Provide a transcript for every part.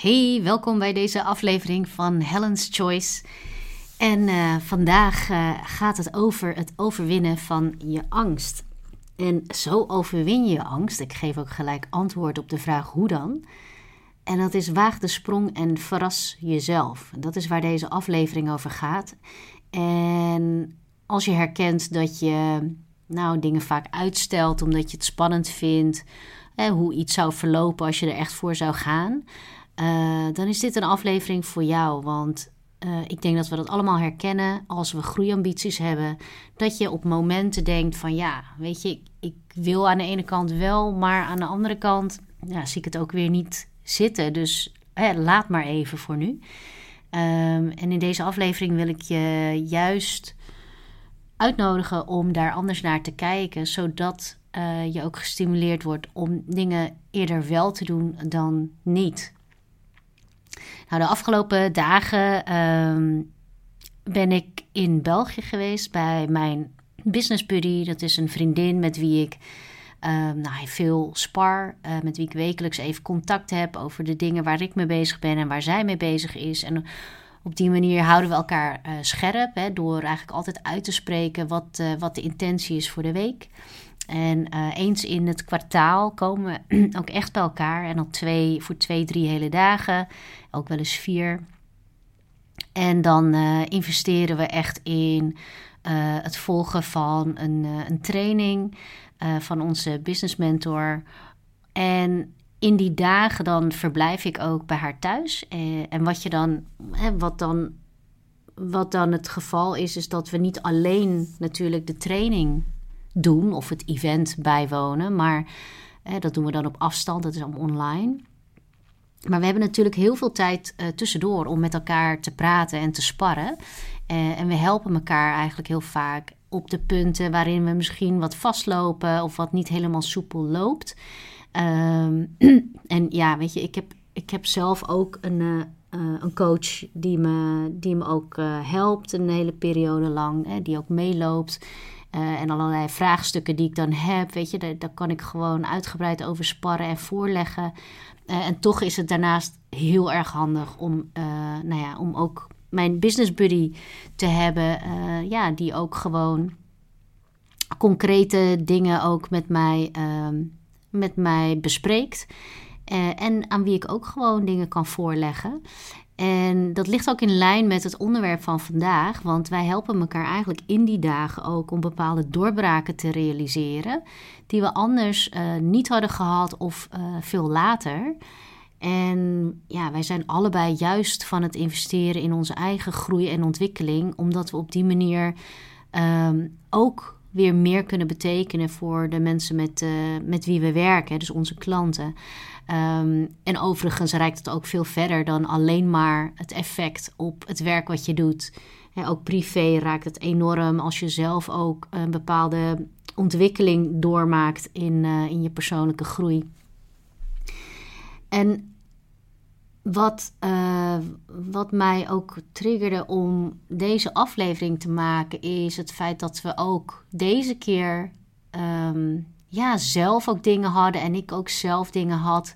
Hey, welkom bij deze aflevering van Helen's Choice. En uh, vandaag uh, gaat het over het overwinnen van je angst. En zo overwin je je angst. Ik geef ook gelijk antwoord op de vraag hoe dan. En dat is waag de sprong en verras jezelf. Dat is waar deze aflevering over gaat. En als je herkent dat je nou, dingen vaak uitstelt omdat je het spannend vindt, hè, hoe iets zou verlopen als je er echt voor zou gaan, uh, dan is dit een aflevering voor jou. Want uh, ik denk dat we dat allemaal herkennen als we groeiambities hebben. Dat je op momenten denkt van ja, weet je, ik, ik wil aan de ene kant wel, maar aan de andere kant ja, zie ik het ook weer niet zitten. Dus hè, laat maar even voor nu. Um, en in deze aflevering wil ik je juist uitnodigen om daar anders naar te kijken, zodat uh, je ook gestimuleerd wordt om dingen eerder wel te doen dan niet. Nou, de afgelopen dagen um, ben ik in België geweest bij mijn business buddy. Dat is een vriendin met wie ik um, nou, veel spar, uh, met wie ik wekelijks even contact heb over de dingen waar ik mee bezig ben en waar zij mee bezig is. En op die manier houden we elkaar uh, scherp hè, door eigenlijk altijd uit te spreken wat, uh, wat de intentie is voor de week. En uh, eens in het kwartaal komen we ook echt bij elkaar. En dan twee, voor twee, drie hele dagen. Ook wel eens vier. En dan uh, investeren we echt in uh, het volgen van een, een training van onze business mentor. En in die dagen dan verblijf ik ook bij haar thuis. en wat je dan, hè, wat dan, wat dan het geval is, is dat we niet alleen natuurlijk de training doen of het event bijwonen. Maar dat doen we dan op afstand, dat is allemaal online. Maar we hebben natuurlijk heel veel tijd uh, tussendoor om met elkaar te praten en te sparren. Uh, en we helpen elkaar eigenlijk heel vaak op de punten waarin we misschien wat vastlopen of wat niet helemaal soepel loopt. Um, en ja, weet je, ik heb, ik heb zelf ook een, uh, een coach die me, die me ook helpt een hele periode lang, hè, die ook meeloopt. Uh, en allerlei vraagstukken die ik dan heb, weet je, daar, kan ik gewoon uitgebreid over sparren en voorleggen. Uh, en toch is het daarnaast heel erg handig om, uh, nou ja, om ook mijn business buddy te hebben, ja, die ook gewoon concrete dingen ook met mij, ehm, met mij bespreekt. en aan wie ik ook gewoon dingen kan voorleggen. En dat ligt ook in lijn met het onderwerp van vandaag, want wij helpen elkaar eigenlijk in die dagen ook om bepaalde doorbraken te realiseren, die we anders uh, niet hadden gehad of uh, veel later. En ja, wij zijn allebei juist van het investeren in onze eigen groei en ontwikkeling, omdat we op die manier um, ook weer meer kunnen betekenen voor de mensen met, uh, met wie we werken, dus onze klanten. Um, en overigens reikt het ook veel verder dan alleen maar het effect op het werk wat je doet. Ook privé raakt het enorm als je zelf ook een bepaalde ontwikkeling doormaakt in, uh, in je persoonlijke groei. En wat, uh, wat mij ook triggerde om deze aflevering te maken, is het feit dat we ook deze keer um, ja, zelf ook dingen hadden en ik ook zelf dingen had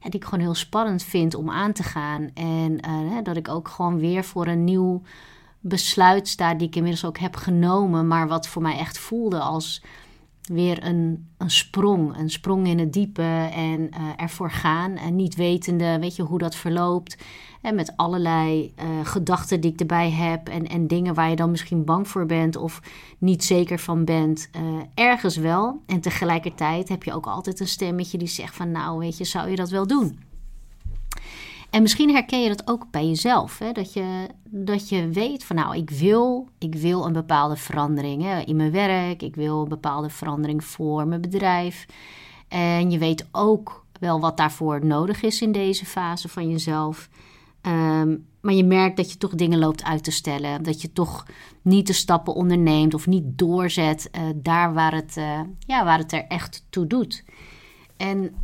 ja, die ik gewoon heel spannend vind om aan te gaan. En uh, dat ik ook gewoon weer voor een nieuw besluit sta, die ik inmiddels ook heb genomen, maar wat voor mij echt voelde als weer een, een sprong. Een sprong in het diepe en uh, ervoor gaan. En niet wetende, weet je, hoe dat verloopt. En met allerlei uh, gedachten die ik erbij heb. En, en dingen waar je dan misschien bang voor bent of niet zeker van bent. Uh, ergens wel. En tegelijkertijd heb je ook altijd een stemmetje die zegt van... nou, weet je, zou je dat wel doen? En misschien herken je dat ook bij jezelf. Hè? Dat, je, dat je weet van nou, ik wil, ik wil een bepaalde verandering in mijn werk. Ik wil een bepaalde verandering voor mijn bedrijf. En je weet ook wel wat daarvoor nodig is in deze fase van jezelf. Um, maar je merkt dat je toch dingen loopt uit te stellen. Dat je toch niet de stappen onderneemt of niet doorzet uh, daar waar het, uh, ja, waar het er echt toe doet. En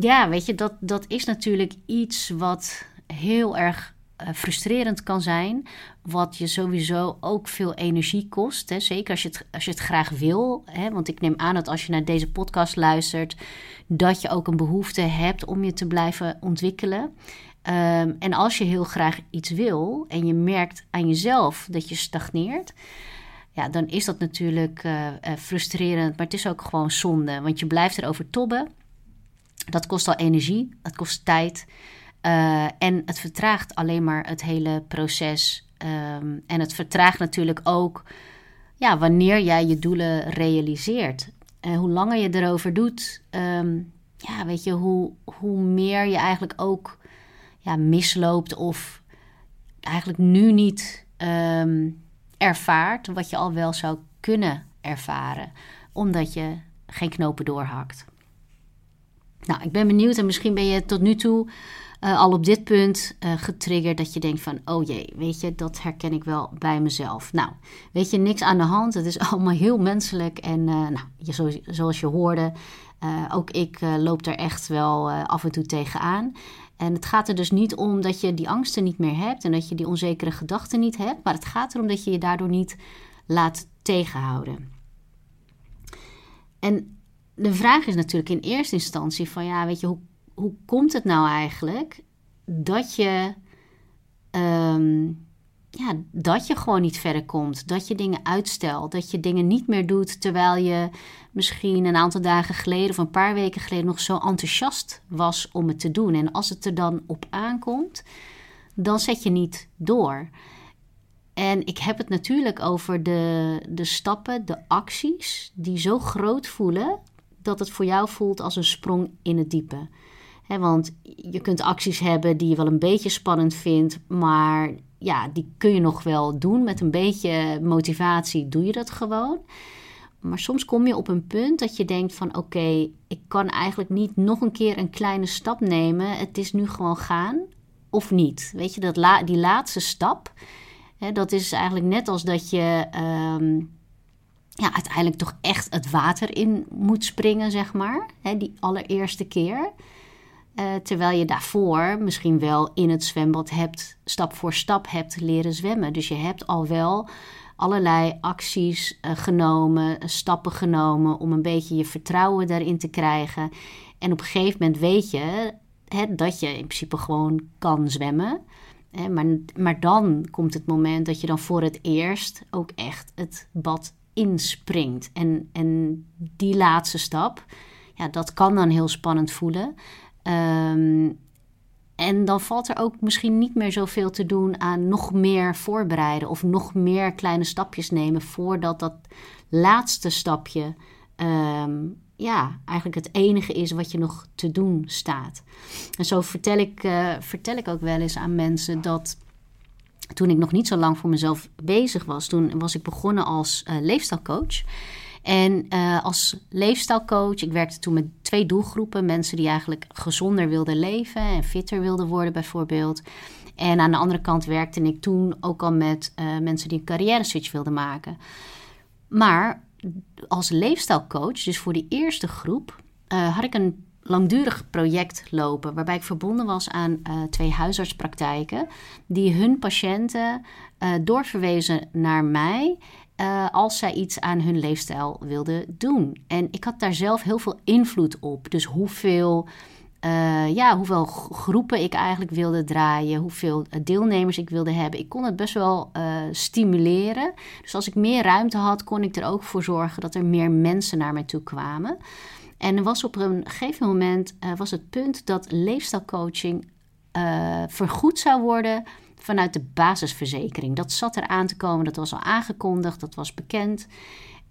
ja, weet je, dat, dat is natuurlijk iets wat heel erg eh, frustrerend kan zijn. Wat je sowieso ook veel energie kost. Hè? Zeker als je, het, als je het graag wil. Hè? Want ik neem aan dat als je naar deze podcast luistert, dat je ook een behoefte hebt om je te blijven ontwikkelen. Ehm, en als je heel graag iets wil en je merkt aan jezelf dat je stagneert, ja, dan is dat natuurlijk uh, frustrerend, maar het is ook gewoon zonde, want je blijft erover tobben. Dat kost al energie, dat kost tijd. Uh, en het vertraagt alleen maar het hele proces. Um, en het vertraagt natuurlijk ook ja, wanneer jij je doelen realiseert. Uh, hoe langer je erover doet, um, ja, weet je, hoe, hoe meer je eigenlijk ook ja, misloopt of eigenlijk nu niet um, ervaart wat je al wel zou kunnen ervaren, omdat je geen knopen doorhakt. Nou, ik ben benieuwd en misschien ben je tot nu toe uh, al op dit punt uh, getriggerd dat je denkt van, oh jee, weet je, dat herken ik wel bij mezelf. Nou, weet je, niks aan de hand. Het is allemaal heel menselijk en uh, nou, je, zoals je hoorde, ook ik loop daar echt wel af en toe tegenaan. En het gaat er dus niet om dat je die angsten niet meer hebt en dat je die onzekere gedachten niet hebt, maar het gaat erom dat je je daardoor niet laat tegenhouden. En de vraag is natuurlijk in eerste instantie van ja, weet je, hoe, hoe komt het nou eigenlijk dat je, um, ja, dat je gewoon niet verder komt, dat je dingen uitstelt, dat je dingen niet meer doet terwijl je misschien een aantal dagen geleden of een paar weken geleden nog zo enthousiast was om het te doen. En als het er dan op aankomt, dan zet je niet door. En ik heb het natuurlijk over de, de stappen, de acties die zo groot voelen dat het voor jou voelt als een sprong in het diepe. want je kunt acties hebben die je wel een beetje spannend vindt, maar ja, die kun je nog wel doen. Met een beetje motivatie doe je dat gewoon. Maar soms kom je op een punt dat je denkt van oké, ik kan eigenlijk niet nog een keer een kleine stap nemen. Het is nu gewoon gaan of niet. Weet je, dat la die laatste stap, hè, dat is eigenlijk net als dat je ehm, ja, uiteindelijk toch echt het water in moet springen, zeg maar. Hè, die allereerste keer. Uh, terwijl je daarvoor misschien wel in het zwembad hebt, stap voor stap hebt leren zwemmen. Dus je hebt al wel allerlei acties uh, genomen, stappen genomen om een beetje je vertrouwen daarin te krijgen. En op een gegeven moment weet je hè, dat je in principe gewoon kan zwemmen. Hè, maar, maar dan komt het moment dat je dan voor het eerst ook echt het bad inspringt. En, en die laatste stap, ja, dat kan dan heel spannend voelen. Um, en dan valt er ook misschien niet meer zoveel te doen aan nog meer voorbereiden of nog meer kleine stapjes nemen voordat dat laatste stapje um, ja, eigenlijk het enige is wat je nog te doen staat. En zo vertel ik, uh, vertel ik ook wel eens aan mensen dat toen ik nog niet zo lang voor mezelf bezig was, toen was ik begonnen als uh, leefstijlcoach. En uh, als leefstijlcoach, ik werkte toen met twee doelgroepen. Mensen die eigenlijk gezonder wilden leven en fitter wilden worden bijvoorbeeld. En aan de andere kant werkte ik toen ook al met uh, mensen die een carrière switch wilden maken. Maar als leefstijlcoach, dus voor die eerste groep, had ik een langdurig project lopen. Waarbij ik verbonden was aan uh, twee huisartspraktijken. Die hun patiënten uh, doorverwezen naar mij. Uh, als zij iets aan hun leefstijl wilden doen. En ik had daar zelf heel veel invloed op. Dus hoeveel, ja, hoeveel groepen ik eigenlijk wilde draaien, hoeveel deelnemers ik wilde hebben. Ik kon het best wel stimuleren. Dus als ik meer ruimte had, kon ik er ook voor zorgen dat er meer mensen naar mij toe kwamen. En er was op een gegeven moment was het punt dat leefstijlcoaching vergoed zou worden vanuit de basisverzekering. Dat zat er aan te komen, dat was al aangekondigd, dat was bekend.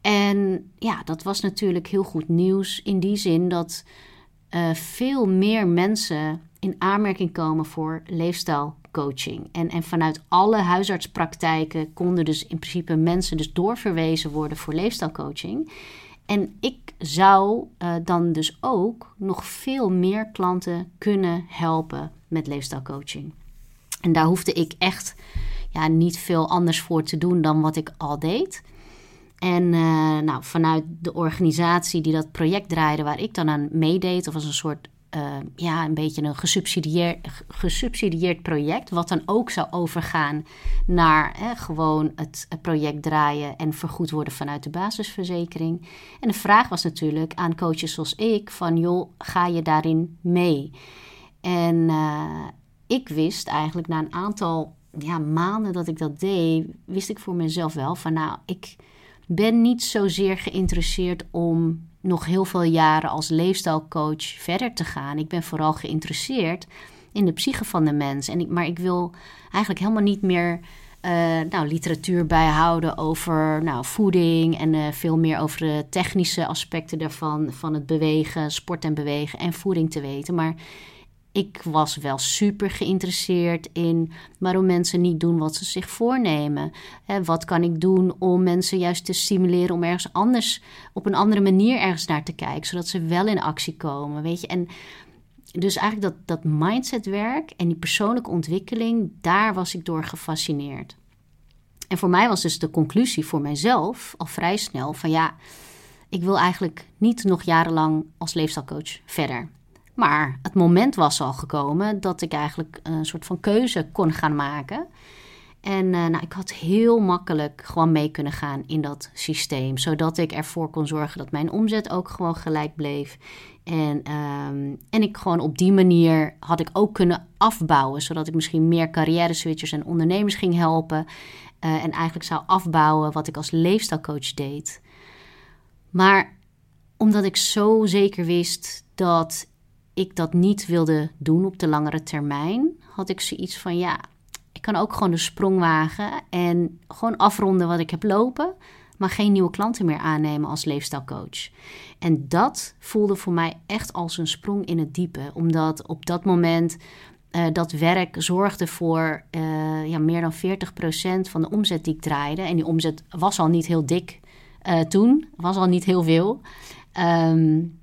En ja, dat was natuurlijk heel goed nieuws in die zin dat uh, veel meer mensen in aanmerking komen voor leefstijlcoaching. En, en vanuit alle huisartspraktijken konden dus in principe mensen dus doorverwezen worden voor leefstijlcoaching. En ik zou uh, dan dus ook nog veel meer klanten kunnen helpen met leefstijlcoaching. En daar hoefde ik echt ja, niet veel anders voor te doen dan wat ik al deed. En uh, nou, vanuit de organisatie die dat project draaide, waar ik dan aan meedeed, of als een soort uh, ja, een beetje een gesubsidieerd, project, wat dan ook zou overgaan naar hè, gewoon het, project draaien en vergoed worden vanuit de basisverzekering. En de vraag was natuurlijk aan coaches zoals ik: van joh, ga je daarin mee? En uh, ik wist eigenlijk na een aantal ja, maanden dat ik dat deed, wist ik voor mezelf wel van nou, ik ben niet zozeer geïnteresseerd om nog heel veel jaren als leefstijlcoach verder te gaan. Ik ben vooral geïnteresseerd in de psyche van de mens. En ik, maar ik wil eigenlijk helemaal niet meer uh, nou, literatuur bijhouden over nou, voeding en uh, veel meer over de technische aspecten daarvan, van het bewegen, sport en bewegen en voeding te weten. Maar ik was wel super geïnteresseerd in waarom mensen niet doen wat ze zich voornemen. Wat kan ik doen om mensen juist te stimuleren om ergens anders, op een andere manier ergens naar te kijken, zodat ze wel in actie komen. Weet je, en dus eigenlijk dat, dat mindsetwerk en die persoonlijke ontwikkeling, daar was ik door gefascineerd. En voor mij was dus de conclusie voor mijzelf al vrij snel van ja, ik wil eigenlijk niet nog jarenlang als leefstijlcoach verder. Maar het moment was al gekomen dat ik eigenlijk een soort van keuze kon gaan maken. En uh, nou, ik had heel makkelijk gewoon mee kunnen gaan in dat systeem. Zodat ik ervoor kon zorgen dat mijn omzet ook gewoon gelijk bleef. En, um, en ik gewoon op die manier had ik ook kunnen afbouwen. Zodat ik misschien meer carrière switchers en ondernemers ging helpen. Uh, en eigenlijk zou afbouwen wat ik als leefstijlcoach deed. Maar omdat ik zo zeker wist dat ik dat niet wilde doen op de langere termijn, had ik zoiets van ja, ik kan ook gewoon de sprong wagen en gewoon afronden wat ik heb lopen, maar geen nieuwe klanten meer aannemen als leefstijlcoach. En dat voelde voor mij echt als een sprong in het diepe, omdat op dat moment uh, dat werk zorgde voor uh, ja, meer dan 40% van de omzet die ik draaide. En die omzet was al niet heel dik uh, toen, was al niet heel veel. Um,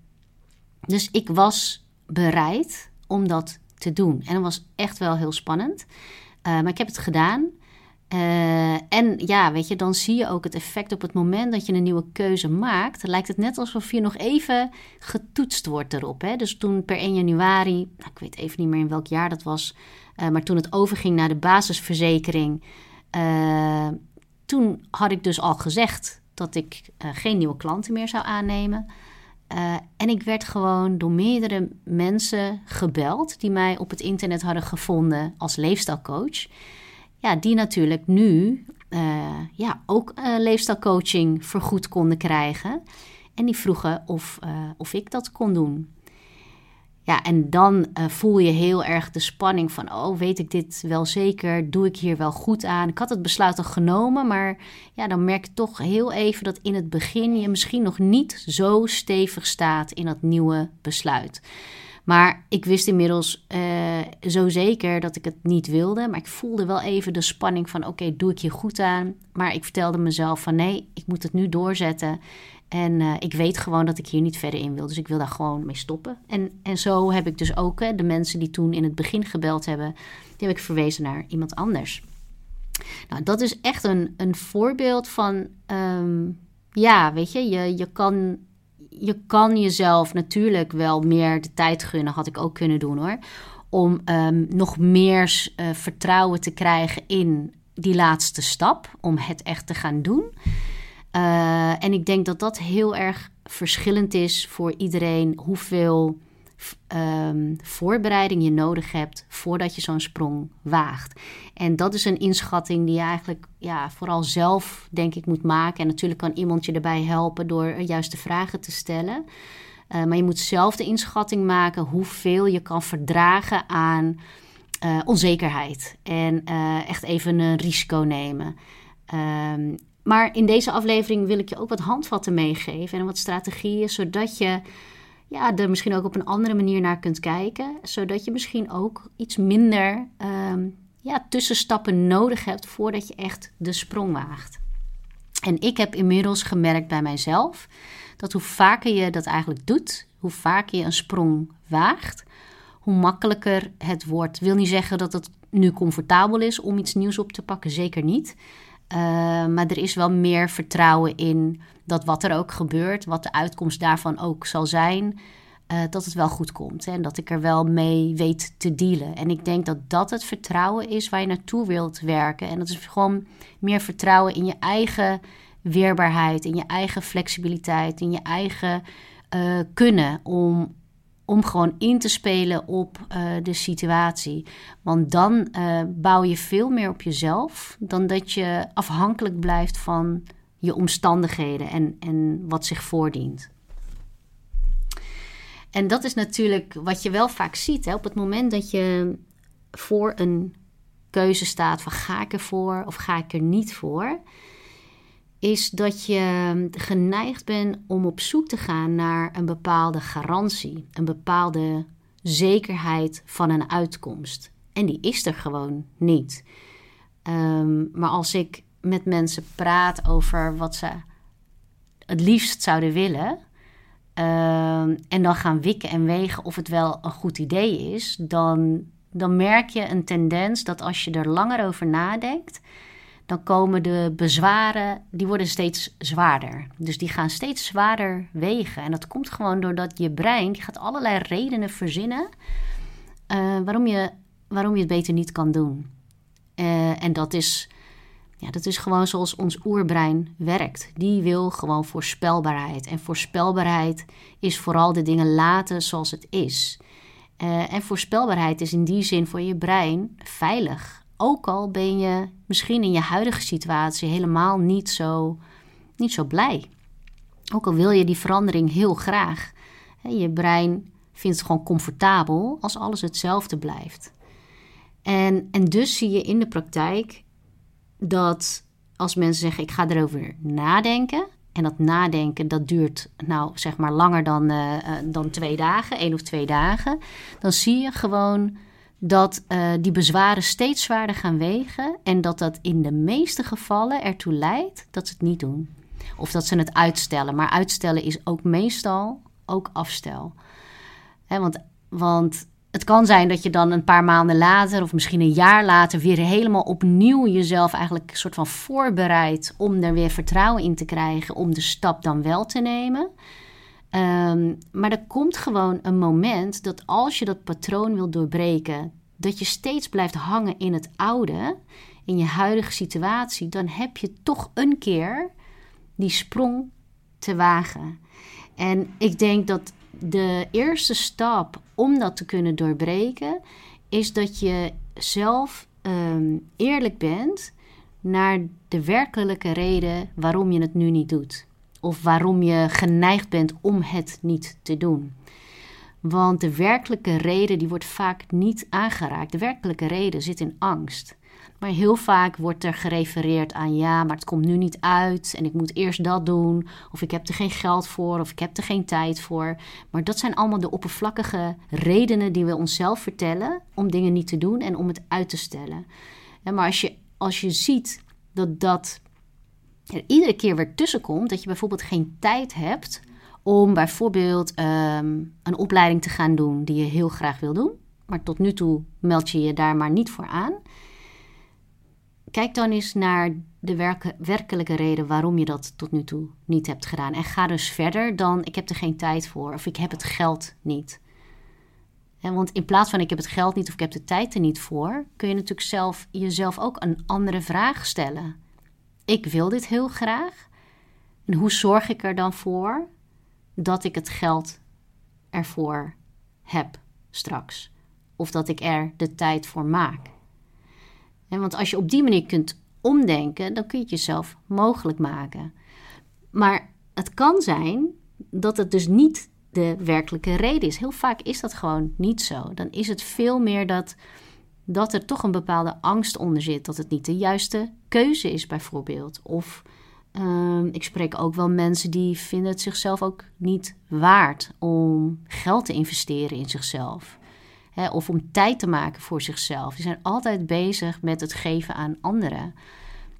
dus ik was bereid om dat te doen. En dat was echt wel heel spannend. Uh, maar ik heb het gedaan. Uh, en ja, weet je, dan zie je ook het effect op het moment dat je een nieuwe keuze maakt. Lijkt het net alsof je nog even getoetst wordt erop. Hè? Dus toen per 1 januari, nou, ik weet even niet meer in welk jaar dat was, uh, maar toen het overging naar de basisverzekering, toen had ik dus al gezegd dat ik geen nieuwe klanten meer zou aannemen. Uh, en ik werd gewoon door meerdere mensen gebeld die mij op het internet hadden gevonden als leefstijlcoach. Ja, die natuurlijk nu uh, ja, ook uh, leefstijlcoaching vergoed konden krijgen. En die vroegen of, of ik dat kon doen. Ja, en dan uh, voel je heel erg de spanning van, oh, weet ik dit wel zeker? Doe ik hier wel goed aan? Ik had het besluit al genomen, maar ja, dan merk je toch heel even dat in het begin je misschien nog niet zo stevig staat in dat nieuwe besluit. Maar ik wist inmiddels uh, zo zeker dat ik het niet wilde. Maar ik voelde wel even de spanning van: oké, doe ik hier goed aan? Maar ik vertelde mezelf van: nee, ik moet het nu doorzetten. En uh, ik weet gewoon dat ik hier niet verder in wil. Dus ik wil daar gewoon mee stoppen. En, en zo heb ik dus ook hè, de mensen die toen in het begin gebeld hebben, die heb ik verwezen naar iemand anders. Nou, dat is echt een, een voorbeeld van, um, ja, weet je, je, je, kan, je kan jezelf natuurlijk wel meer de tijd gunnen, had ik ook kunnen doen hoor, om um, nog meer uh, vertrouwen te krijgen in die laatste stap, om het echt te gaan doen. Uh, en ik denk dat dat heel erg verschillend is voor iedereen hoeveel um, voorbereiding je nodig hebt voordat je zo'n sprong waagt. En dat is een inschatting die je eigenlijk ja, vooral zelf, denk ik, moet maken. En natuurlijk kan iemand je erbij helpen door juiste vragen te stellen. Uh, maar je moet zelf de inschatting maken hoeveel je kan verdragen aan onzekerheid. En echt even een risico nemen. Um, maar in deze aflevering wil ik je ook wat handvatten meegeven en wat strategieën, zodat je ja, er misschien ook op een andere manier naar kunt kijken. Zodat je misschien ook iets minder um, ja, tussenstappen nodig hebt voordat je echt de sprong waagt. En ik heb inmiddels gemerkt bij mijzelf dat hoe vaker je dat eigenlijk doet, hoe vaker je een sprong waagt, hoe makkelijker het wordt. Wil niet zeggen dat het nu comfortabel is om iets nieuws op te pakken, zeker niet. Uh, maar er is wel meer vertrouwen in dat wat er ook gebeurt, wat de uitkomst daarvan ook zal zijn, uh, dat het wel goed komt. Hè, en dat ik er wel mee weet te dealen. En ik denk dat dat het vertrouwen is waar je naartoe wilt werken. En dat is gewoon meer vertrouwen in je eigen weerbaarheid, in je eigen flexibiliteit, in je eigen uh, kunnen om, om gewoon in te spelen op uh, de situatie. Want dan uh, bouw je veel meer op jezelf dan dat je afhankelijk blijft van je omstandigheden en, en wat zich voordient. En dat is natuurlijk wat je wel vaak ziet. Hè? Op het moment dat je voor een keuze staat van ga ik ervoor of ga ik er niet voor, is dat je geneigd bent om op zoek te gaan naar een bepaalde garantie, een bepaalde zekerheid van een uitkomst. En die is er gewoon niet. Um, maar als ik met mensen praat over wat ze het liefst zouden willen, um, en dan gaan wikken en wegen of het wel een goed idee is, dan, dan merk je een tendens dat als je er langer over nadenkt, dan komen de bezwaren, die worden steeds zwaarder. Dus die gaan steeds zwaarder wegen. En dat komt gewoon doordat je brein, die gaat allerlei redenen verzinnen uh, waarom, je, waarom je het beter niet kan doen. Uh, en dat is, ja, dat is gewoon zoals ons oerbrein werkt. Die wil gewoon voorspelbaarheid. En voorspelbaarheid is vooral de dingen laten zoals het is. Uh, en voorspelbaarheid is in die zin voor je brein veilig. Ook al ben je misschien in je huidige situatie helemaal niet zo, niet zo blij. Ook al wil je die verandering heel graag. Je brein vindt het gewoon comfortabel als alles hetzelfde blijft. En, en dus zie je in de praktijk dat als mensen zeggen: Ik ga erover nadenken. En dat nadenken dat duurt nou zeg maar langer dan, uh, dan twee dagen, één of twee dagen. Dan zie je gewoon dat uh, die bezwaren steeds zwaarder gaan wegen en dat dat in de meeste gevallen ertoe leidt dat ze het niet doen. Of dat ze het uitstellen. Maar uitstellen is ook meestal ook afstel. want, want het kan zijn dat je dan een paar maanden later of misschien een jaar later weer helemaal opnieuw jezelf eigenlijk een soort van voorbereidt om er weer vertrouwen in te krijgen om de stap dan wel te nemen. Um, maar er komt gewoon een moment dat als je dat patroon wil doorbreken, dat je steeds blijft hangen in het oude, in je huidige situatie, dan heb je toch een keer die sprong te wagen. En ik denk dat de eerste stap om dat te kunnen doorbreken, is dat je zelf um, eerlijk bent naar de werkelijke reden waarom je het nu niet doet of waarom je geneigd bent om het niet te doen. Want de werkelijke reden die wordt vaak niet aangeraakt. De werkelijke reden zit in angst. Maar heel vaak wordt er gerefereerd aan ja, maar het komt nu niet uit en ik moet eerst dat doen. Of ik heb er geen geld voor of ik heb er geen tijd voor. Maar dat zijn allemaal de oppervlakkige redenen die we onszelf vertellen om dingen niet te doen en om het uit te stellen. Maar als je, als je ziet dat dat er iedere keer weer tussenkomt dat je bijvoorbeeld geen tijd hebt om bijvoorbeeld um, een opleiding te gaan doen die je heel graag wil doen, maar tot nu toe meld je je daar maar niet voor aan. Kijk dan eens naar de werke, werkelijke reden waarom je dat tot nu toe niet hebt gedaan. En ga dus verder dan ik heb er geen tijd voor of ik heb het geld niet. want in plaats van ik heb het geld niet of ik heb de tijd er niet voor, kun je natuurlijk zelf jezelf ook een andere vraag stellen ik wil dit heel graag. En hoe zorg ik er dan voor dat ik het geld ervoor heb straks? Of dat ik er de tijd voor maak? En want als je op die manier kunt omdenken, dan kun je het jezelf mogelijk maken. Maar het kan zijn dat het dus niet de werkelijke reden is. Heel vaak is dat gewoon niet zo. Dan is het veel meer dat dat er toch een bepaalde angst onder zit. Dat het niet de juiste keuze is, bijvoorbeeld. Of um, ik spreek ook wel mensen die vinden het zichzelf ook niet waard om geld te investeren in zichzelf. Hè, of om tijd te maken voor zichzelf. Die zijn altijd bezig met het geven aan anderen.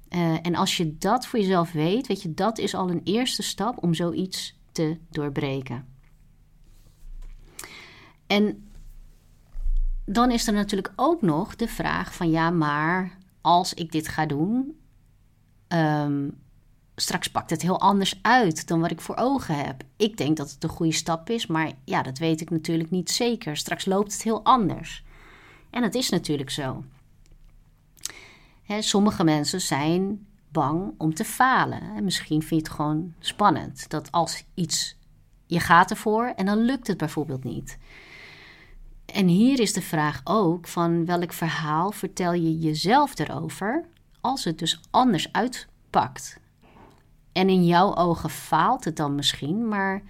Uh, en als je dat voor jezelf weet, weet je, dat is al een eerste stap om zoiets te doorbreken. En dan is er natuurlijk ook nog de vraag van ja, maar als ik dit ga doen, um, straks pakt het heel anders uit dan wat ik voor ogen heb. Ik denk dat het een goede stap is, maar ja, dat weet ik natuurlijk niet zeker. Straks loopt het heel anders. En het is natuurlijk zo. Hè, sommige mensen zijn bang om te falen. En misschien vind je het gewoon spannend dat als iets je gaat ervoor en dan lukt het bijvoorbeeld niet. En hier is de vraag ook van welk verhaal vertel je jezelf erover als het dus anders uitpakt. En in jouw ogen faalt het dan misschien, maar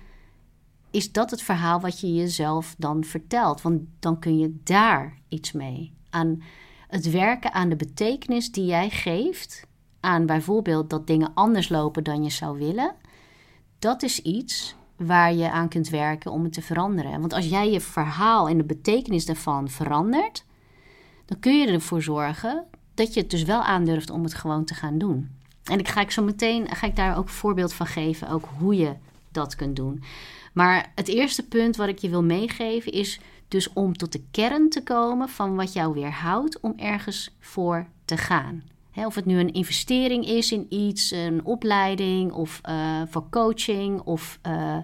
is dat het verhaal wat je jezelf dan vertelt? Want dan kun je daar iets mee. Aan het werken aan de betekenis die jij geeft aan bijvoorbeeld dat dingen anders lopen dan je zou willen. Dat is iets waar je aan kunt werken om het te veranderen. Want als jij je verhaal en de betekenis daarvan verandert, dan kun je ervoor zorgen dat je het dus wel aandurft om het gewoon te gaan doen. En ik ga ik zo meteen ga ik daar ook een voorbeeld van geven, ook hoe je dat kunt doen. Maar het eerste punt wat ik je wil meegeven is dus om tot de kern te komen van wat jou weerhoudt om ergens voor te gaan. of het nu een investering is in iets, een opleiding of uh, voor coaching of uh,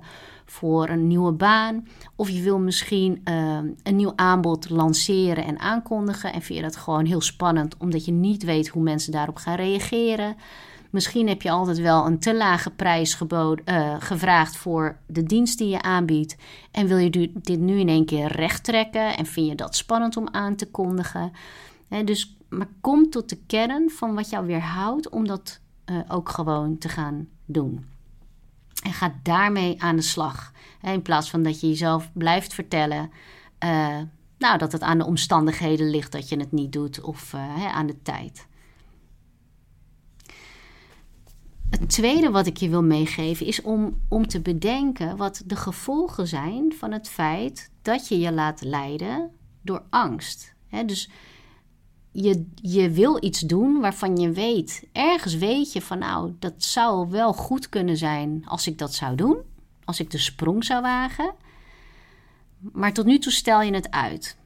voor een nieuwe baan. Of je wil misschien uh, een nieuw aanbod lanceren en aankondigen en vind je dat gewoon heel spannend omdat je niet weet hoe mensen daarop gaan reageren. Misschien heb je altijd wel een te lage prijs geboden, uh, gevraagd voor de dienst die je aanbiedt. En wil je dit nu in één keer recht trekken en vind je dat spannend om aan te kondigen. dus, maar kom tot de kern van wat jou weerhoudt om dat uh, ook gewoon te gaan doen. En ga daarmee aan de slag. in plaats van dat je jezelf blijft vertellen. Uh, nou, dat het aan de omstandigheden ligt dat je het niet doet of aan de tijd. Het tweede wat ik je wil meegeven is om, om te bedenken wat de gevolgen zijn van het feit dat je je laat leiden door angst. dus je, je wil iets doen waarvan je weet, ergens weet je van nou, dat zou wel goed kunnen zijn als ik dat zou doen, als ik de sprong zou wagen. Maar tot nu toe stel je het uit.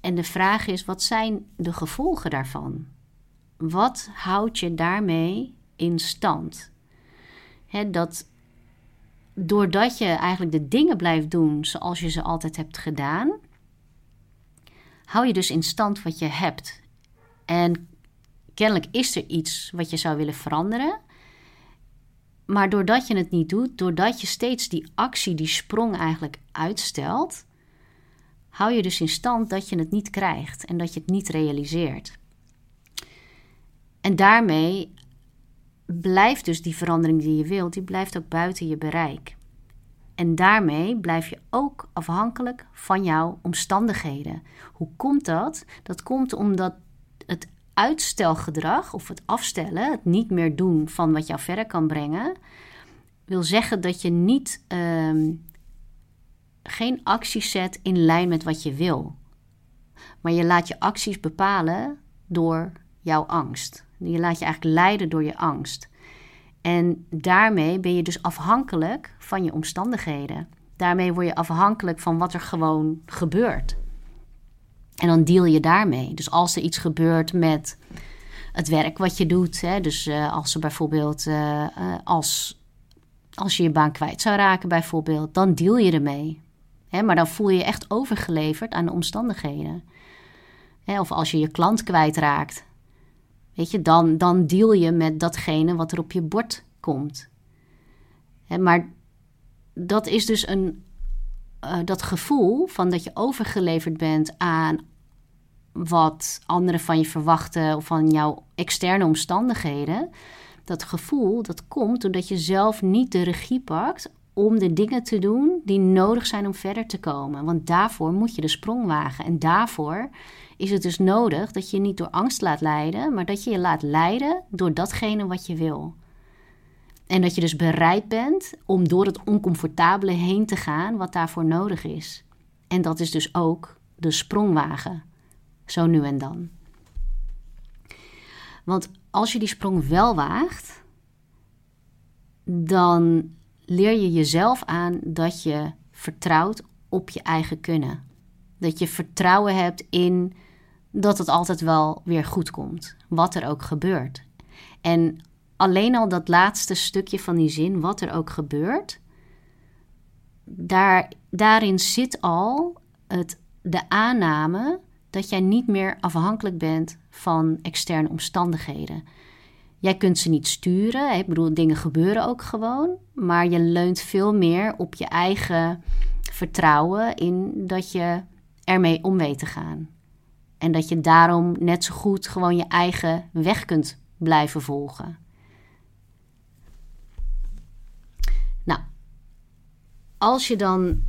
En de vraag is, wat zijn de gevolgen daarvan? Wat houd je daarmee in stand. dat doordat je eigenlijk de dingen blijft doen zoals je ze altijd hebt gedaan, hou je dus in stand wat je hebt. En kennelijk is er iets wat je zou willen veranderen. Maar doordat je het niet doet, doordat je steeds die actie, die sprong eigenlijk uitstelt, hou je dus in stand dat je het niet krijgt en dat je het niet realiseert. En daarmee blijft dus die verandering die je wilt, die blijft ook buiten je bereik. En daarmee blijf je ook afhankelijk van jouw omstandigheden. Hoe komt dat? Dat komt omdat het uitstelgedrag of het afstellen, het niet meer doen van wat jou verder kan brengen, wil zeggen dat je niet ehm, geen acties zet in lijn met wat je wil. Maar je laat je acties bepalen door jouw angst. Je laat je eigenlijk leiden door je angst. En daarmee ben je dus afhankelijk van je omstandigheden. Daarmee word je afhankelijk van wat er gewoon gebeurt. En dan deal je daarmee. Dus als er iets gebeurt met het werk wat je doet, hè, dus uh, als er bijvoorbeeld uh, uh, als, als je je baan kwijt zou raken, bijvoorbeeld, dan deal je ermee. Hè, maar dan voel je je echt overgeleverd aan de omstandigheden. Hè, of als je je klant kwijtraakt, Weet je, dan, dan deal je met datgene wat er op je bord komt. maar dat is dus een, uh, dat gevoel van dat je overgeleverd bent aan wat anderen van je verwachten of van jouw externe omstandigheden. Dat gevoel dat komt doordat je zelf niet de regie pakt om de dingen te doen die nodig zijn om verder te komen. Want daarvoor moet je de sprong wagen. En daarvoor is het dus nodig dat je je niet door angst laat leiden, maar dat je je laat leiden door datgene wat je wil. En dat je dus bereid bent om door het oncomfortabele heen te gaan wat daarvoor nodig is. En dat is dus ook de sprongwagen. Zo nu en dan. Want als je die sprong wel waagt, dan leer je jezelf aan dat je vertrouwt op je eigen kunnen. Dat je vertrouwen hebt in dat het altijd wel weer goed komt, wat er ook gebeurt. En alleen al dat laatste stukje van die zin, wat er ook gebeurt, daar, daarin zit al het, de aanname dat jij niet meer afhankelijk bent van externe omstandigheden. Jij kunt ze niet sturen. Ik bedoel, dingen gebeuren ook gewoon. Maar je leunt veel meer op je eigen vertrouwen in dat je ermee om weet te gaan. En dat je daarom net zo goed gewoon je eigen weg kunt blijven volgen. Nou, als je dan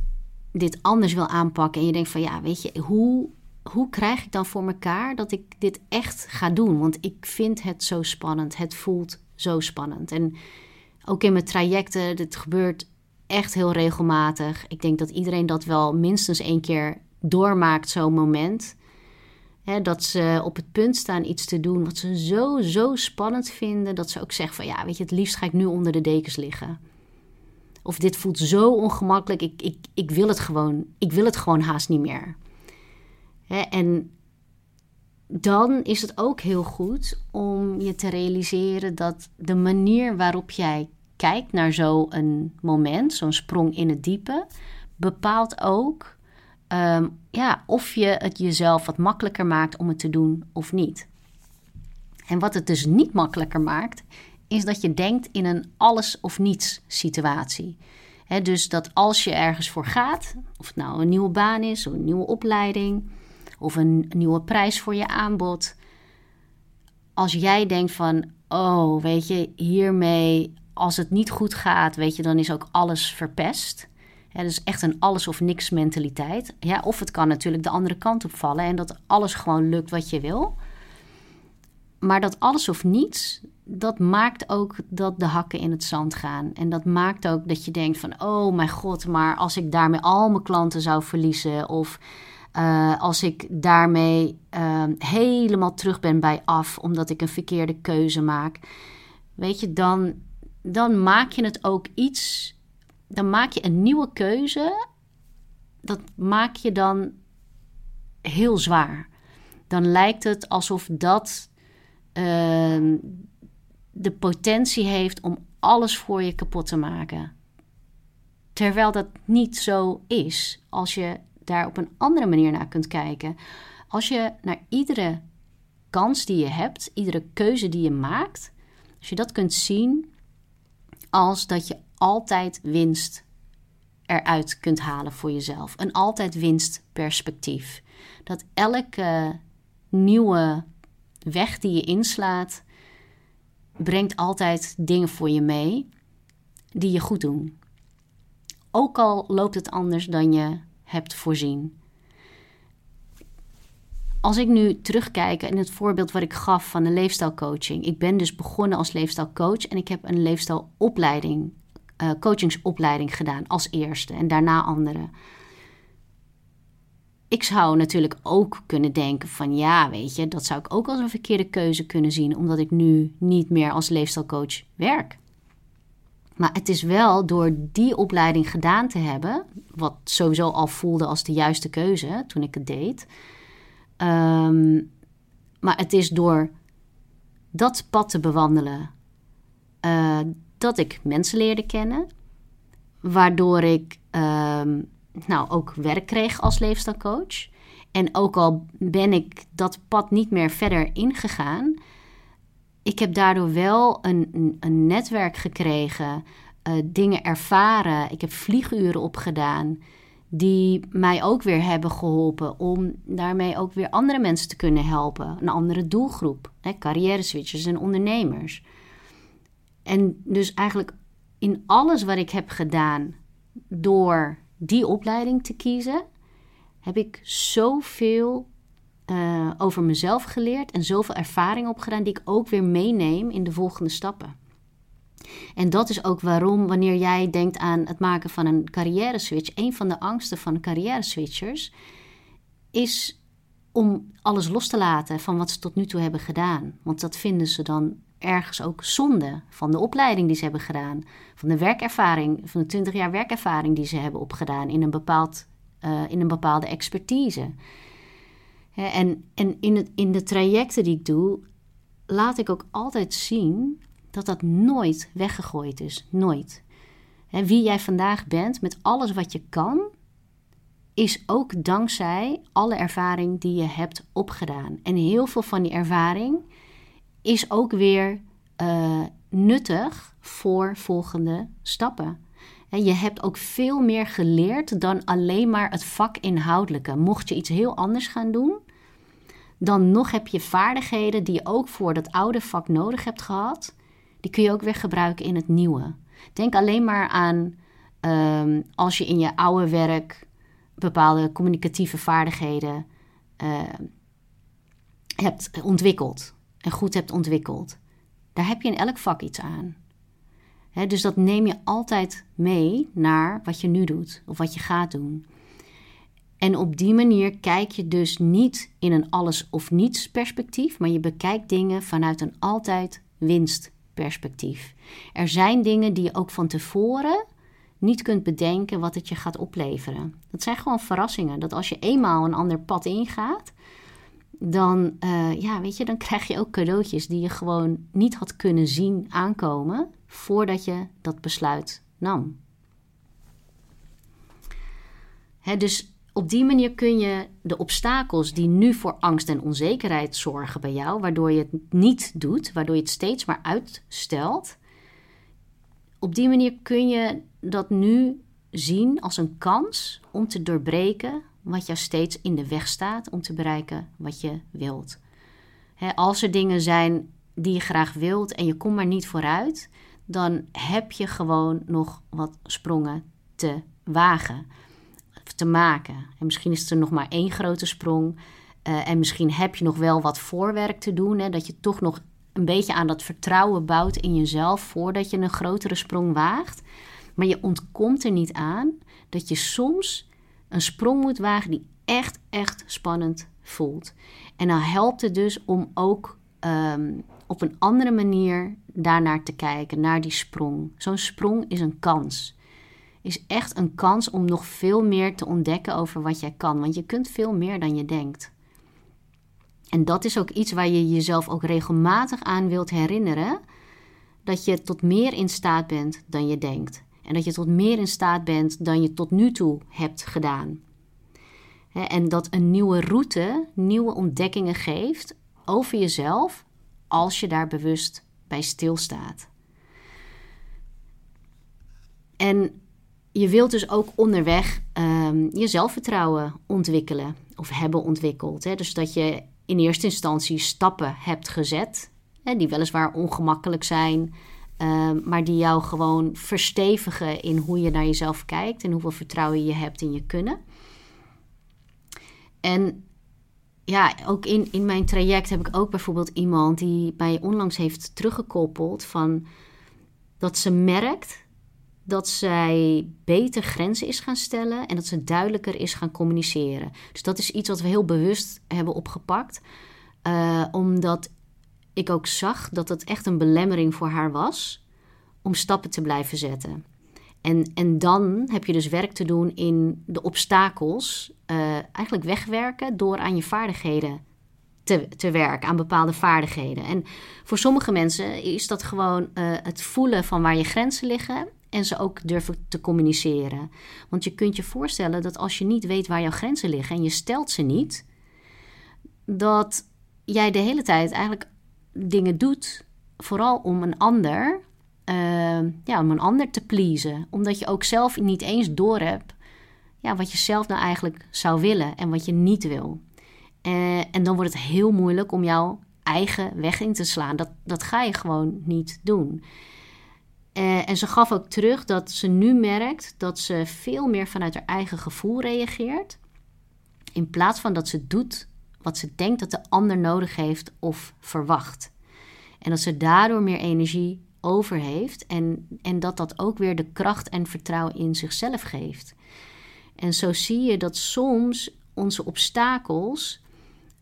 dit anders wil aanpakken en je denkt van ja, weet je, hoe hoe krijg ik dan voor mekaar dat ik dit echt ga doen? Want ik vind het zo spannend. Het voelt zo spannend. En ook in mijn trajecten, dit gebeurt echt heel regelmatig. Ik denk dat iedereen dat wel minstens één keer doormaakt, zo'n moment. dat ze op het punt staan iets te doen wat ze zo, zo spannend vinden. Dat ze ook zeggen van ja, weet je, het liefst ga ik nu onder de dekens liggen. Of dit voelt zo ongemakkelijk, ik, ik, ik, wil het gewoon, ik wil het gewoon haast niet meer en dan is het ook heel goed om je te realiseren dat de manier waarop jij kijkt naar zo'n moment, zo'n sprong in het diepe, bepaalt ook ehm, ja, of je het jezelf wat makkelijker maakt om het te doen of niet. En wat het dus niet makkelijker maakt, is dat je denkt in een alles of niets situatie. dus dat als je ergens voor gaat, of het nou een nieuwe baan is, of een nieuwe opleiding, of een nieuwe prijs voor je aanbod. Als jij denkt van, oh, weet je, hiermee, als het niet goed gaat, weet je, dan is ook alles verpest. Ja, is echt een alles of niks mentaliteit. Ja, of het kan natuurlijk de andere kant op vallen en dat alles gewoon lukt wat je wil. Maar dat alles of niets, dat maakt ook dat de hakken in het zand gaan. En dat maakt ook dat je denkt van, oh mijn god, maar als ik daarmee al mijn klanten zou verliezen of uh, als ik daarmee uh, helemaal terug ben bij af, omdat ik een verkeerde keuze maak, weet je, dan, dan maak je het ook iets, dan maak je een nieuwe keuze, dat maak je dan heel zwaar. Dan lijkt het alsof dat uh, de potentie heeft om alles voor je kapot te maken. Terwijl dat niet zo is. Als je daar op een andere manier naar kunt kijken. Als je naar iedere kans die je hebt, iedere keuze die je maakt, als je dat kunt zien als dat je altijd winst eruit kunt halen voor jezelf. Een altijd winst perspectief. Dat elke nieuwe weg die je inslaat, brengt altijd dingen voor je mee die je goed doen. Ook al loopt het anders dan je hebt voorzien. Als ik nu terugkijk in het voorbeeld wat ik gaf van de leefstijlcoaching. Ik ben dus begonnen als leefstijlcoach en ik heb een leefstijlopleiding, uh, coachingsopleiding gedaan als eerste en daarna andere. Ik zou natuurlijk ook kunnen denken van ja, weet je, dat zou ik ook als een verkeerde keuze kunnen zien, omdat ik nu niet meer als leefstijlcoach werk. Maar het is wel door die opleiding gedaan te hebben, wat sowieso al voelde als de juiste keuze toen ik het deed. Ehm, maar het is door dat pad te bewandelen uh, dat ik mensen leerde kennen, waardoor ik ehm, nou, ook werk kreeg als leefstijlcoach. En ook al ben ik dat pad niet meer verder ingegaan, ik heb daardoor wel een, een, netwerk gekregen, uh, dingen ervaren. Ik heb vlieguren opgedaan die mij ook weer hebben geholpen om daarmee ook weer andere mensen te kunnen helpen. Een andere doelgroep, hè, carrière switchers en ondernemers. En dus eigenlijk in alles wat ik heb gedaan door die opleiding te kiezen, heb ik zoveel uh, over mezelf geleerd en zoveel ervaring opgedaan die ik ook weer meeneem in de volgende stappen. En dat is ook waarom, wanneer jij denkt aan het maken van een carrière switch, een van de angsten van carrière switchers is om alles los te laten van wat ze tot nu toe hebben gedaan. Want dat vinden ze dan ergens ook zonde van de opleiding die ze hebben gedaan, van de werkervaring, van de 20 jaar werkervaring die ze hebben opgedaan in een, bepaald, uh, in een bepaalde expertise. En, en in, het, in de trajecten die ik doe, laat ik ook altijd zien dat dat nooit weggegooid is. Nooit. Wie jij vandaag bent, met alles wat je kan, is ook dankzij alle ervaring die je hebt opgedaan. En heel veel van die ervaring is ook weer uh, nuttig voor volgende stappen. En je hebt ook veel meer geleerd dan alleen maar het vak inhoudelijke. Mocht je iets heel anders gaan doen, dan nog heb je vaardigheden die je ook voor dat oude vak nodig hebt gehad. Die kun je ook weer gebruiken in het nieuwe. Denk alleen maar aan um, als je in je oude werk bepaalde communicatieve vaardigheden uh, hebt ontwikkeld en goed hebt ontwikkeld. Daar heb je in elk vak iets aan. dus dat neem je altijd mee naar wat je nu doet of wat je gaat doen. En op die manier kijk je dus niet in een alles of niets perspectief, maar je bekijkt dingen vanuit een altijd winstperspectief. Er zijn dingen die je ook van tevoren niet kunt bedenken wat het je gaat opleveren. Dat zijn gewoon verrassingen. Dat als je eenmaal een ander pad ingaat, dan, uh, ja, weet je, dan krijg je ook cadeautjes die je gewoon niet had kunnen zien aankomen voordat je dat besluit nam. Dus op die manier kun je de obstakels die nu voor angst en onzekerheid zorgen bij jou, waardoor je het niet doet, waardoor je het steeds maar uitstelt, op die manier kun je dat nu zien als een kans om te doorbreken wat jou steeds in de weg staat om te bereiken wat je wilt. als er dingen zijn die je graag wilt en je komt maar niet vooruit, dan heb je gewoon nog wat sprongen te wagen, te maken. En misschien is er nog maar één grote sprong. Uh, en misschien heb je nog wel wat voorwerk te doen, hè, dat je toch nog een beetje aan dat vertrouwen bouwt in jezelf voordat je een grotere sprong waagt. Maar je ontkomt er niet aan dat je soms een sprong moet wagen die echt, echt spannend voelt. En dan helpt het dus om ook ehm, op een andere manier daarnaar te kijken, naar die sprong. Zo'n sprong is een kans. Is echt een kans om nog veel meer te ontdekken over wat jij kan. Want je kunt veel meer dan je denkt. En dat is ook iets waar je jezelf ook regelmatig aan wilt herinneren. Dat je tot meer in staat bent dan je denkt. En dat je tot meer in staat bent dan je tot nu toe hebt gedaan. En dat een nieuwe route nieuwe ontdekkingen geeft over jezelf als je daar bewust bij stilstaat. En je wilt dus ook onderweg um, je zelfvertrouwen ontwikkelen of hebben ontwikkeld. Hè? Dus dat je in eerste instantie stappen hebt gezet, hè, die weliswaar ongemakkelijk zijn, Ehm, maar die jou gewoon verstevigen in hoe je naar jezelf kijkt en hoeveel vertrouwen je hebt in je kunnen. En ja, ook in, in mijn traject heb ik ook bijvoorbeeld iemand die mij onlangs heeft teruggekoppeld van dat ze merkt dat zij beter grenzen is gaan stellen en dat ze duidelijker is gaan communiceren. Dus dat is iets wat we heel bewust hebben opgepakt, uh, omdat ik ook zag dat het echt een belemmering voor haar was om stappen te blijven zetten. En, en dan heb je dus werk te doen in de obstakels, uh, eigenlijk wegwerken door aan je vaardigheden te, te werken, aan bepaalde vaardigheden. En voor sommige mensen is dat gewoon uh, het voelen van waar je grenzen liggen en ze ook durven te communiceren. Want je kunt je voorstellen dat als je niet weet waar jouw grenzen liggen en je stelt ze niet, dat jij de hele tijd eigenlijk dingen doet, vooral om een ander, uh, ja, om een ander te pleasen. Omdat je ook zelf niet eens doorhebt ja, wat je zelf nou eigenlijk zou willen en wat je niet wil. Uh, en dan wordt het heel moeilijk om jouw eigen weg in te slaan. Dat, dat ga je gewoon niet doen. Uh, en ze gaf ook terug dat ze nu merkt dat ze veel meer vanuit haar eigen gevoel reageert. In plaats van dat ze doet wat ze denkt dat de ander nodig heeft of verwacht. En dat ze daardoor meer energie over heeft en, en dat dat ook weer de kracht en vertrouwen in zichzelf geeft. En zo zie je dat soms onze obstakels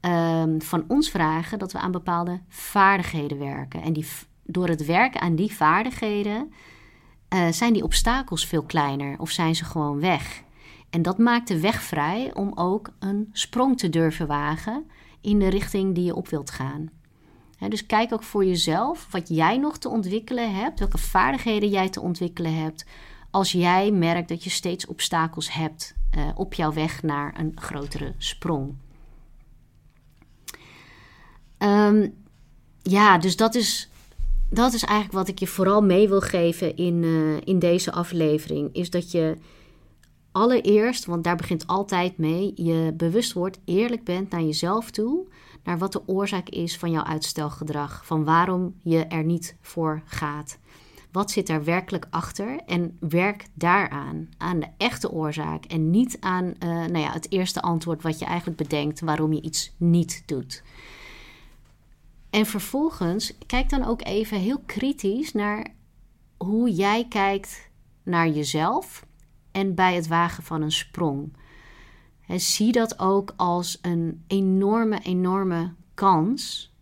um, van ons vragen dat we aan bepaalde vaardigheden werken. En die, door het werken aan die vaardigheden uh, zijn die obstakels veel kleiner of zijn ze gewoon weg. En dat maakt de weg vrij om ook een sprong te durven wagen in de richting die je op wilt gaan. dus kijk ook voor jezelf wat jij nog te ontwikkelen hebt, welke vaardigheden jij te ontwikkelen hebt, als jij merkt dat je steeds obstakels hebt uh, op jouw weg naar een grotere sprong. Um, ja, dus dat is, dat is eigenlijk wat ik je vooral mee wil geven in, uh, in deze aflevering. Is dat je allereerst, want daar begint altijd mee, je bewust wordt, eerlijk bent naar jezelf toe. Naar wat de oorzaak is van jouw uitstelgedrag. Van waarom je er niet voor gaat. Wat zit daar werkelijk achter? En werk daaraan, aan de echte oorzaak. En niet aan uh, nou ja, het eerste antwoord wat je eigenlijk bedenkt waarom je iets niet doet. En vervolgens kijk dan ook even heel kritisch naar hoe jij kijkt naar jezelf en bij het wagen van een sprong. En zie dat ook als een enorme, enorme kans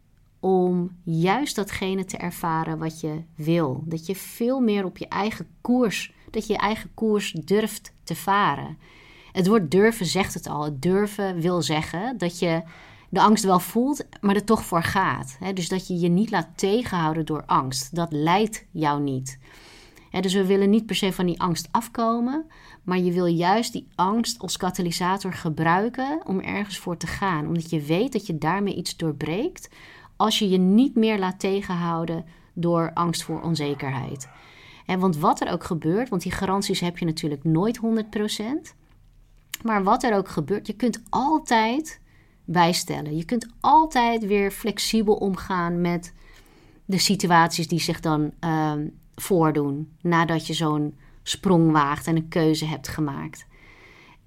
om juist datgene te ervaren wat je wil. Dat je veel meer op je eigen koers, dat je je eigen koers durft te varen. Het woord durven zegt het al. Het durven wil zeggen dat je de angst wel voelt, maar er toch voor gaat. Dus dat je je niet laat tegenhouden door angst. Dat leidt jou niet. Dus we willen niet per se van die angst afkomen, maar je wil juist die angst als katalysator gebruiken om ergens voor te gaan. Omdat je weet dat je daarmee iets doorbreekt als je je niet meer laat tegenhouden door angst voor onzekerheid. Want wat er ook gebeurt, want die garanties heb je natuurlijk nooit 100%. Maar wat er ook gebeurt, je kunt altijd bijstellen. Je kunt altijd weer flexibel omgaan met de situaties die zich dan ehm, voordoen nadat je zo'n sprong waagt en een keuze hebt gemaakt.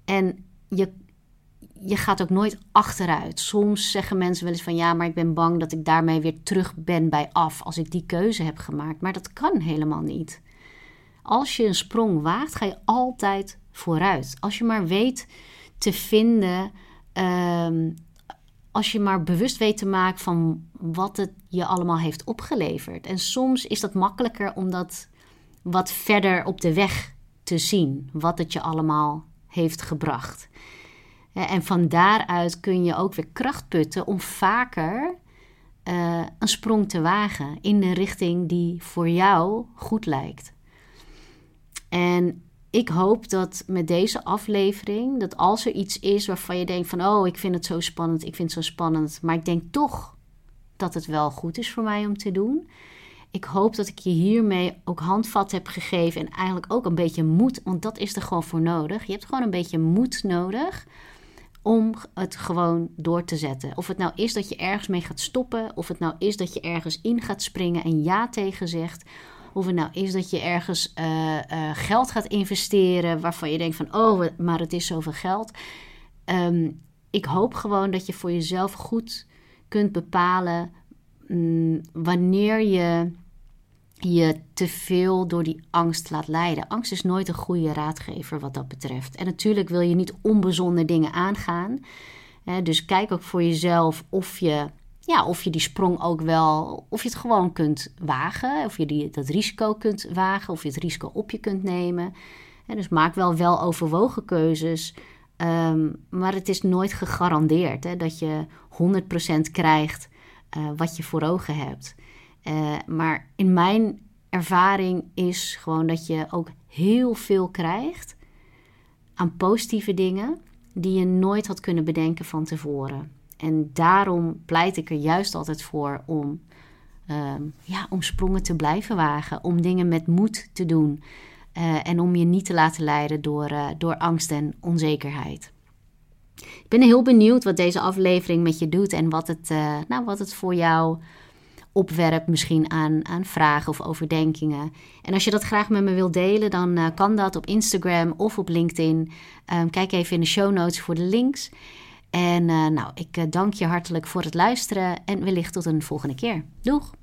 En je, je gaat ook nooit achteruit. Soms zeggen mensen wel eens van ja, maar ik ben bang dat ik daarmee weer terug ben bij af als ik die keuze heb gemaakt. Maar dat kan helemaal niet. Als je een sprong waagt, ga je altijd vooruit. Als je maar weet te vinden ehm, als je maar bewust weet te maken van wat het je allemaal heeft opgeleverd. En soms is dat makkelijker om dat wat verder op de weg te zien, wat het je allemaal heeft gebracht. En van daaruit kun je ook weer kracht putten om vaker uh, een sprong te wagen in de richting die voor jou goed lijkt. En ik hoop dat met deze aflevering, dat als er iets is waarvan je denkt van, oh, ik vind het zo spannend, ik vind het zo spannend, maar ik denk toch dat het wel goed is voor mij om te doen. Ik hoop dat ik je hiermee ook handvat heb gegeven en eigenlijk ook een beetje moed, want dat is er gewoon voor nodig. Je hebt gewoon een beetje moed nodig om het gewoon door te zetten. Of het nou is dat je ergens mee gaat stoppen, of het nou is dat je ergens in gaat springen en ja tegen zegt, of het nou is dat je ergens uh, uh, geld gaat investeren waarvan je denkt van oh, maar het is zoveel geld. Um, ik hoop gewoon dat je voor jezelf goed kunt bepalen um, wanneer je je te veel door die angst laat leiden. Angst is nooit een goede raadgever wat dat betreft. En natuurlijk wil je niet onbezonde dingen aangaan. Hè, dus kijk ook voor jezelf of je ja, of je die sprong ook wel, of je het gewoon kunt wagen, of je die, dat risico kunt wagen, of je het risico op je kunt nemen. En dus maak wel wel overwogen keuzes, um, maar het is nooit gegarandeerd hè, dat je 100% krijgt uh, wat je voor ogen hebt. Uh, maar in mijn ervaring is gewoon dat je ook heel veel krijgt aan positieve dingen die je nooit had kunnen bedenken van tevoren. En daarom pleit ik er juist altijd voor om, uh, ja, om sprongen te blijven wagen, om dingen met moed te doen uh, en om je niet te laten leiden door, uh, door angst en onzekerheid. Ik ben heel benieuwd wat deze aflevering met je doet en wat het, uh, nou, wat het voor jou opwerpt, misschien aan, aan vragen of overdenkingen. En als je dat graag met me wilt delen, dan kan dat op Instagram of op LinkedIn. Um, kijk even in de show notes voor de links. En uh, nou, ik uh, dank je hartelijk voor het luisteren en wellicht tot een volgende keer. Doeg!